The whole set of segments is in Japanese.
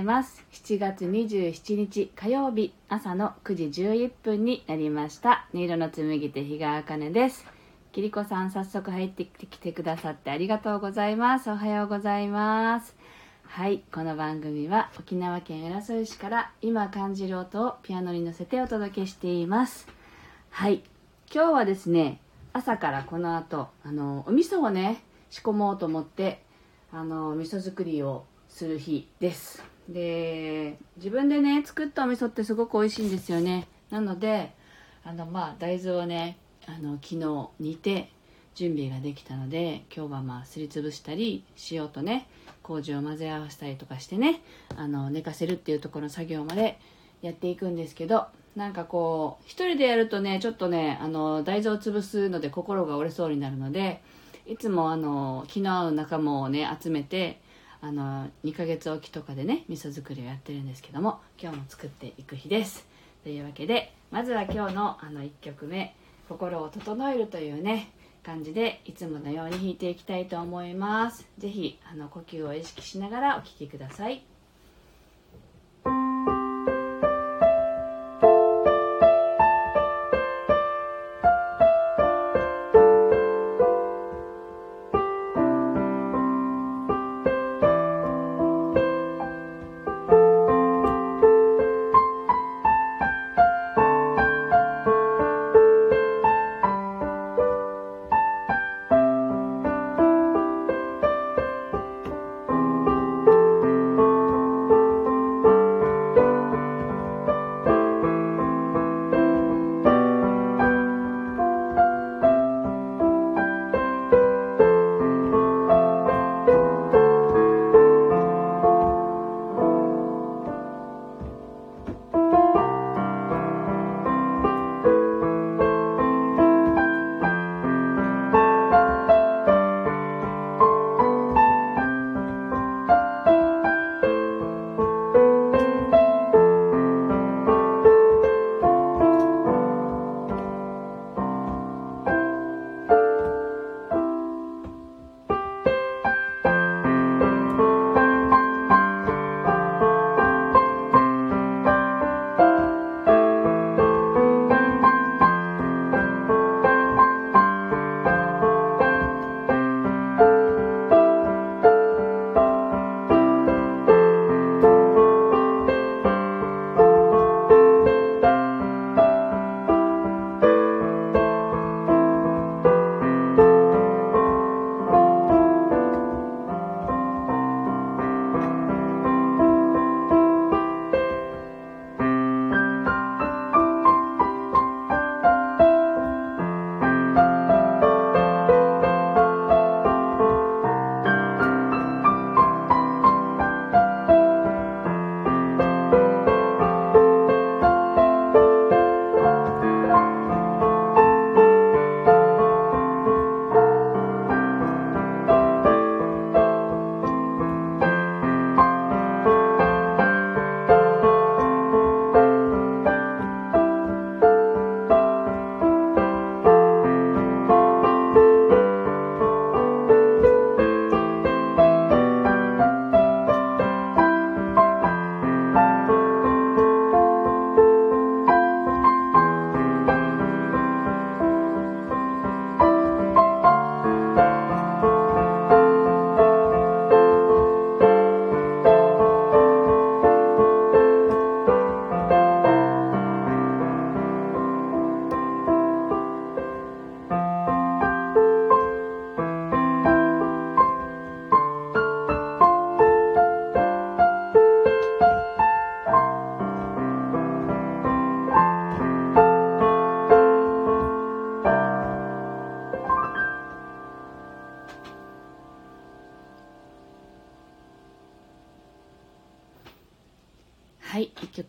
います。7月27日火曜日朝の9時11分になりました。音色の紡ぎ手日川茜です。きりこさん早速入ってきてくださってありがとうございます。おはようございます。はいこの番組は沖縄県浦添市から今感じる音をピアノに乗せてお届けしています。はい今日はですね朝からこの後あのお味噌をね仕込もうと思ってあの味噌作りをする日です。で自分でね作ったお味噌ってすごく美味しいんですよね。なのであのまあ大豆をねあの昨日煮て準備ができたので今日はまあすりつぶしたり塩とね麹を混ぜ合わせたりとかしてねあの寝かせるっていうところの作業までやっていくんですけどなんかこう一人でやるとねちょっとねあの大豆を潰すので心が折れそうになるのでいつもあの気の合う仲間をね集めてあの2ヶ月おきとかでね味噌作りをやってるんですけども今日も作っていく日です。というわけでまずは今日のあの1曲目「心を整える」というね感じでいつものように弾いていきたいと思います。是非呼吸を意識しながらお聴きください。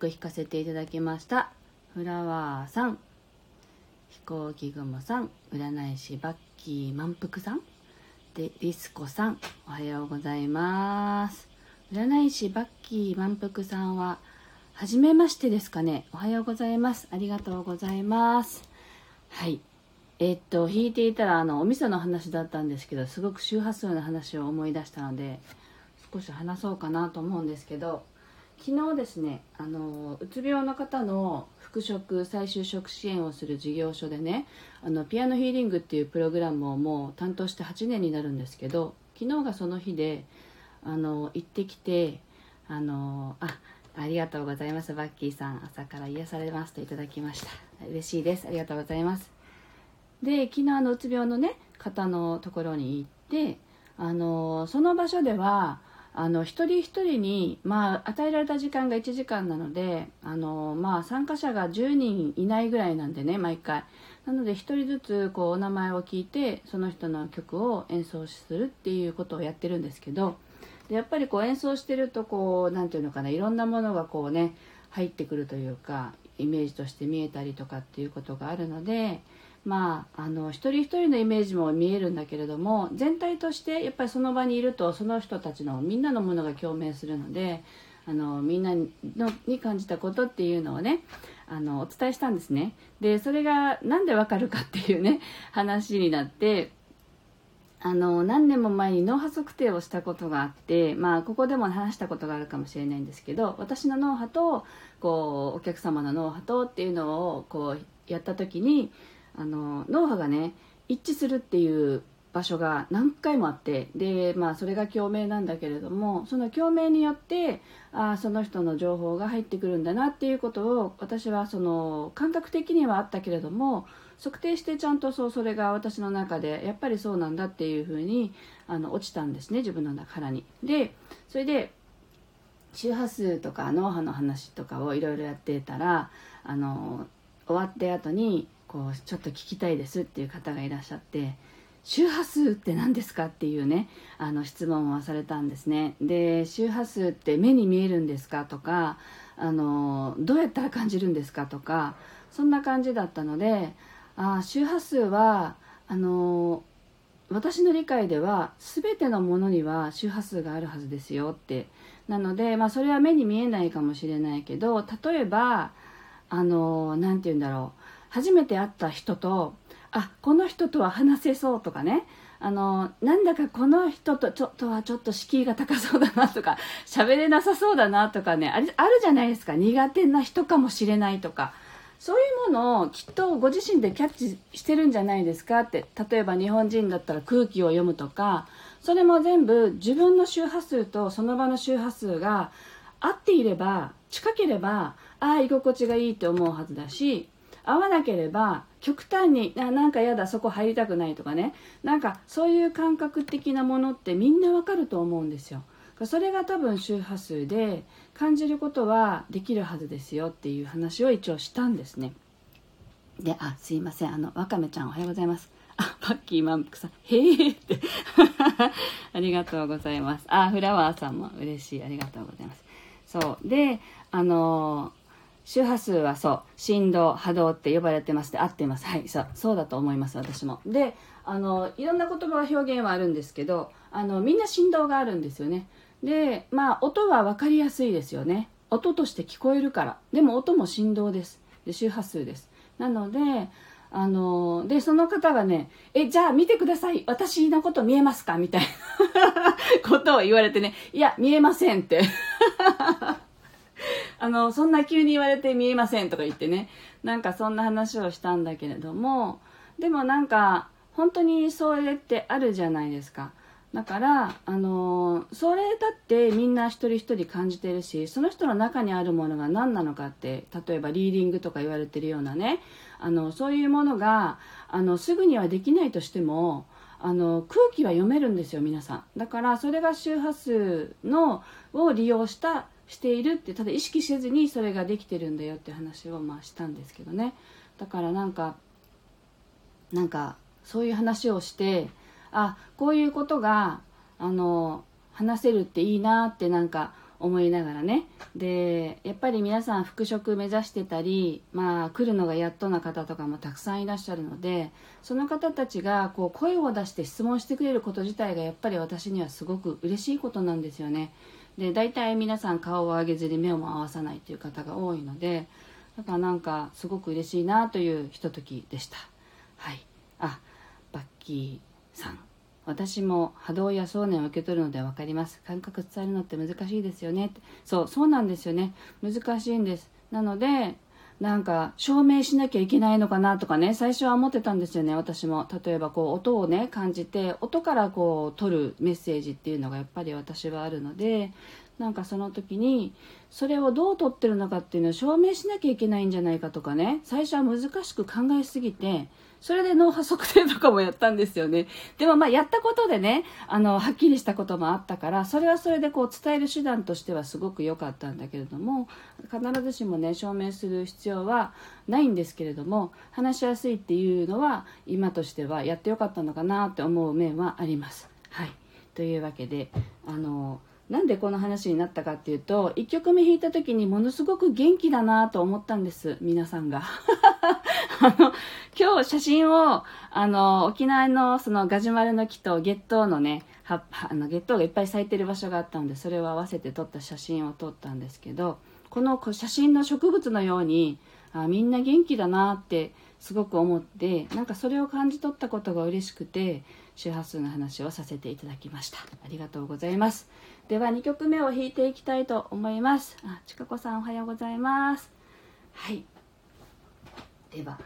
はい1曲弾かせていただきました。フラワーさん。飛行機雲さん。占い師バッキー満腹さん。でリスコさん。おはようございます。占い師バッキー満腹さんは初めましてですかね。おはようございます。ありがとうございます。はい。えー、っと弾いていたらあのお味噌の話だったんですけどすごく周波数の話を思い出したので少し話そうかなと思うんですけど昨日ですねあのうつ病の方の復職再就職支援をする事業所でねあのピアノヒーリングっていうプログラムをもう担当して8年になるんですけど昨日がその日であの行ってきてあのあありがとうございますバッキーさん朝から癒されますといただきました。嬉しいです。ありがとうございます。で昨日あのうつ病のね方のところに行ってあのその場所ではあの一人一人に、まあ、与えられた時間が1時間なのであの、まあ、参加者が10人いないぐらいなんでね毎回。なので1人ずつこうお名前を聞いてその人の曲を演奏するっていうことをやってるんですけどでやっぱりこう演奏してるとこう何て言うのかないろんなものがこうね入ってくるというかイメージとして見えたりとかっていうことがあるのでまあ、あの一人一人のイメージも見えるんだけれども全体としてやっぱりその場にいるとその人たちのみんなのものが共鳴するのであのみんなのに感じたことっていうのをねあのお伝えしたんですね。でそれが何でわかるかっていうね話になってあの何年も前に脳波測定をしたことがあって、まあ、ここでも話したことがあるかもしれないんですけど私の脳波とこうお客様の脳波とっていうのをこうやった時にあの脳波がね一致するっていう場所が何回もあってで、まあ、それが共鳴なんだけれどもその共鳴によってあその人の情報が入ってくるんだなっていうことを私はその感覚的にはあったけれども測定してちゃんとそうそれが私の中でやっぱりそうなんだっていうふうにあの落ちたんですね自分の中に。でそれで周波数とか脳波の話とかをいろいろやってたらあの終わって後にこうちょっと聞きたいですっていう方がいらっしゃって周波数って何ですかっていうねあの質問をされたんですね。で周波数って目に見えるんですかとかあのどうやったら感じるんですかとかそんな感じだったのであ周波数はあの私の理解では全てのものには周波数があるはずですよって。なので、まあ、それは目に見えないかもしれないけど例えばあの何て言うんだろう。初めて会った人とあこの人とは話せそうとかね。あのなんだかこの人とちょとはちょっと敷居が高そうだなとか喋れなさそうだなとかねあれあるじゃないですか。苦手な人かもしれないとか。そういうものをきっとご自身でキャッチしてるんじゃないですかって。例えば日本人だったら空気を読むとか。それも全部自分の周波数とその場の周波数が合っていれば近ければああ居心地がいいって思うはずだし合わなければ極端にあなんか嫌だそこ入りたくないとかね。なんかそういう感覚的なものってみんなわかると思うんですよ。それが多分周波数で感じることはできるはずですよっていう話を一応したんですね。であすいません。あのわかめちゃんおはようございます。あパッキー満腹さん。へえって。ありがとうございます。あフラワーさんも嬉しい。ありがとうございます。そう。であの周波数はそう振動波動って呼ばれてますで合ってます。はいそうそうだと思います私も。であのいろんな言葉表現はあるんですけどあのみんな振動があるんですよね。でまあ音は分かりやすいですよね。音として聞こえるから。でも音も振動です。で周波数です。なのであのでその方がね「えじゃあ見てください。私のこと見えますか?」みたいなことを言われてね「いや見えません」って。あの、そんな急に言われて見えませんとか言ってね、なんかそんな話をしたんだけれども、でもなんか、本当にそれってあるじゃないですか。だから、あのそれだってみんな一人一人感じてるし、その人の中にあるものが何なのかって、例えばリーディングとか言われてるようなね、あの、そういうものが、あの、すぐにはできないとしても、あの空気は読めるんですよ皆さん。だからそれが周波数のを利用したしているってただ意識せずにそれができてるんだよって話をまあしたんですけどね。だからなんかなんかそういう話をしてあこういうことがあの話せるっていいなってなんか思いながらね。でやっぱり皆さん復職目指してたり、まあ、来るのがやっとな方とかもたくさんいらっしゃるのでその方たちがこう声を出して質問してくれること自体がやっぱり私にはすごく嬉しいことなんですよね。で大体皆さん顔を上げずに目をも合わさないという方が多いのでだからなんかすごく嬉しいなというひとときでした。はい。あバッキーさん。私も波動や想念を受け取るので分かります。感覚伝えるのって難しいですよね。そうそうなんですよね。難しいんです。なのでなんか証明しなきゃいけないのかなとかね最初は思ってたんですよね。私も。例えばこう音をね感じて音からこう取るメッセージっていうのがやっぱり私はあるのでなんかその時にそれをどう取ってるのかっていうのを証明しなきゃいけないんじゃないかとかね最初は難しく考えすぎてそれで脳波測定とかもやったんですよね。でもまあやったことでね、あの、はっきりしたこともあったから、それはそれでこう伝える手段としてはすごく良かったんだけれども、必ずしもね、証明する必要はないんですけれども、話しやすいっていうのは、今としてはやってよかったのかなって思う面はあります。はい。というわけで、あの、なんでこの話になったかっていうと1曲目弾いた時にものすごく元気だなと思ったんです皆さんが。あの今日写真をあの沖縄のそのガジュマルの木と月桃のねはあの月桃がいっぱい咲いてる場所があったのでそれを合わせて撮った写真を撮ったんですけどこの写真の植物のようにあみんな元気だなってすごく思ってなんかそれを感じ取ったことが嬉しくて周波数の話をさせていただきました。ありがとうございます。では2曲目を弾いていきたいと思います。あちかこさんおはようございます。はい。では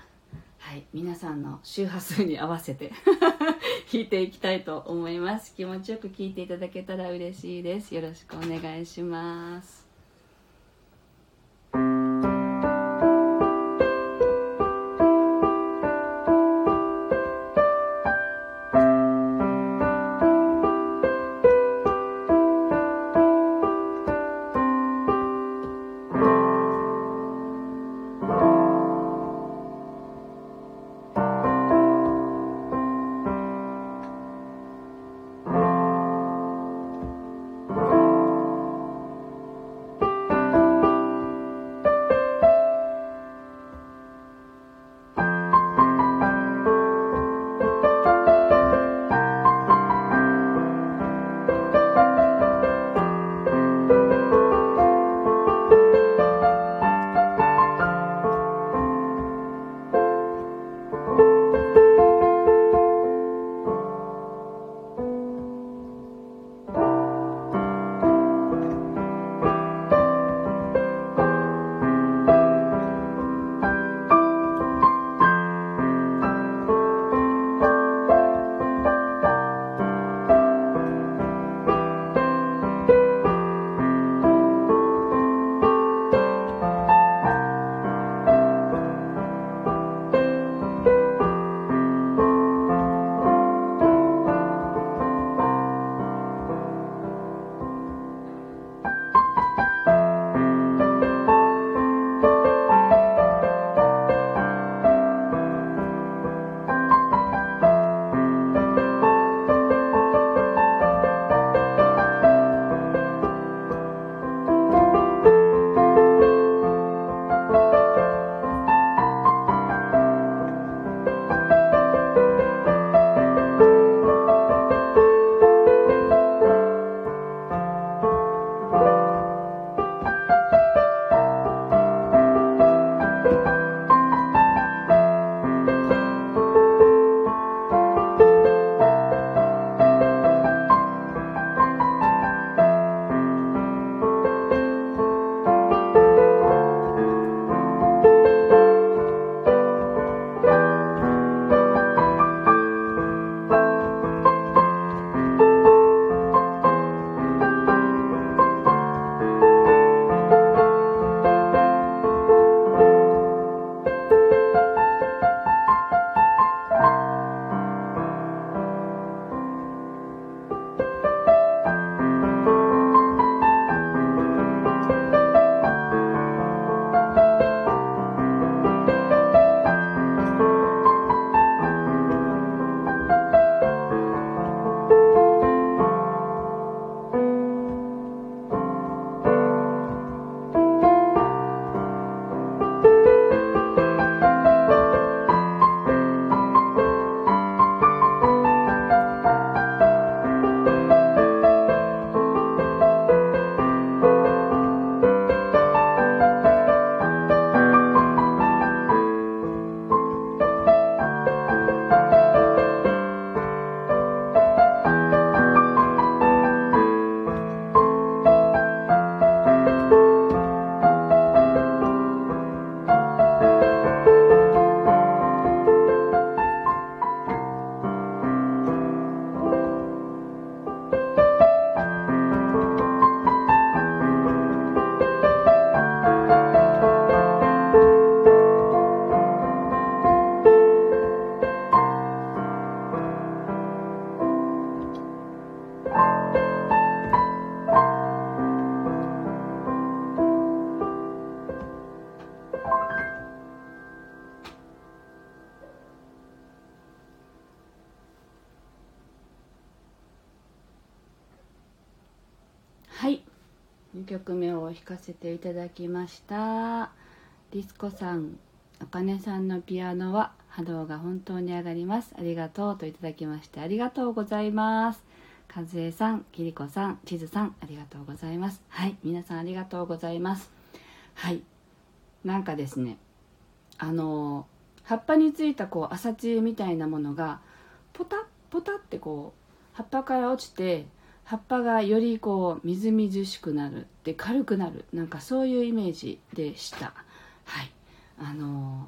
はい。皆さんの周波数に合わせて 弾いていきたいと思います。気持ちよく聴いていただけたら嬉しいです。よろしくお願いします。曲目を弾かせていただきましたディスコさんお金さんのピアノは波動が本当に上がりますありがとうといただきましてありがとうございます和江さん、きりこさん、ちずさん、ありがとうございます。はい、皆さんありがとうございます。はい、なんかですね、あの葉っぱについたこう朝露みたいなものがポタッポタってこう葉っぱから落ちて葉っぱがよりこうみずみずしくなるで軽くなるなんかそういうイメージでした。はい。あの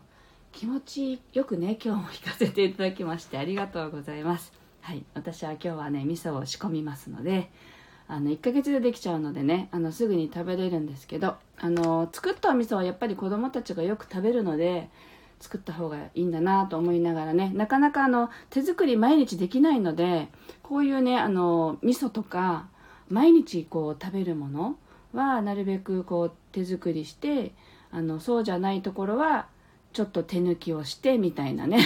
気持ちよくね今日も弾かせていただきましてありがとうございます。はい。私は今日はね味噌を仕込みますのであの1ヶ月でできちゃうのでねあのすぐに食べれるんですけどあの作ったお味噌はやっぱり子供たちがよく食べるので作った方がいいんだなと思いながらね。なかなかあの手作り毎日できないのでこういうねあの味噌とか毎日こう食べるものはなるべくこう手作りしてあのそうじゃないところはちょっと手抜きをしてみたいなね。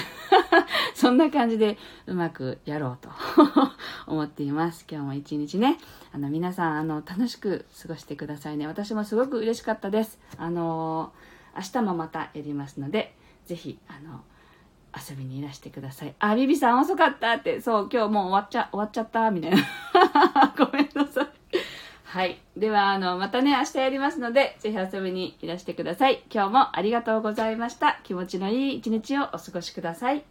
そんな感じでうまくやろうと 思っています。今日も一日ね。あの皆さんあの楽しく過ごしてくださいね。私もすごく嬉しかったです。あの明日もまたやりますのでぜひあの遊びにいらしてください。あ、ビビさん遅かったって、そう、今日もう終わっちゃ、終わっちゃった、みたいな。ごめんなさい。はい。では、あの、またね、明日やりますので、ぜひ遊びにいらしてください。今日もありがとうございました。気持ちのいい一日をお過ごしください。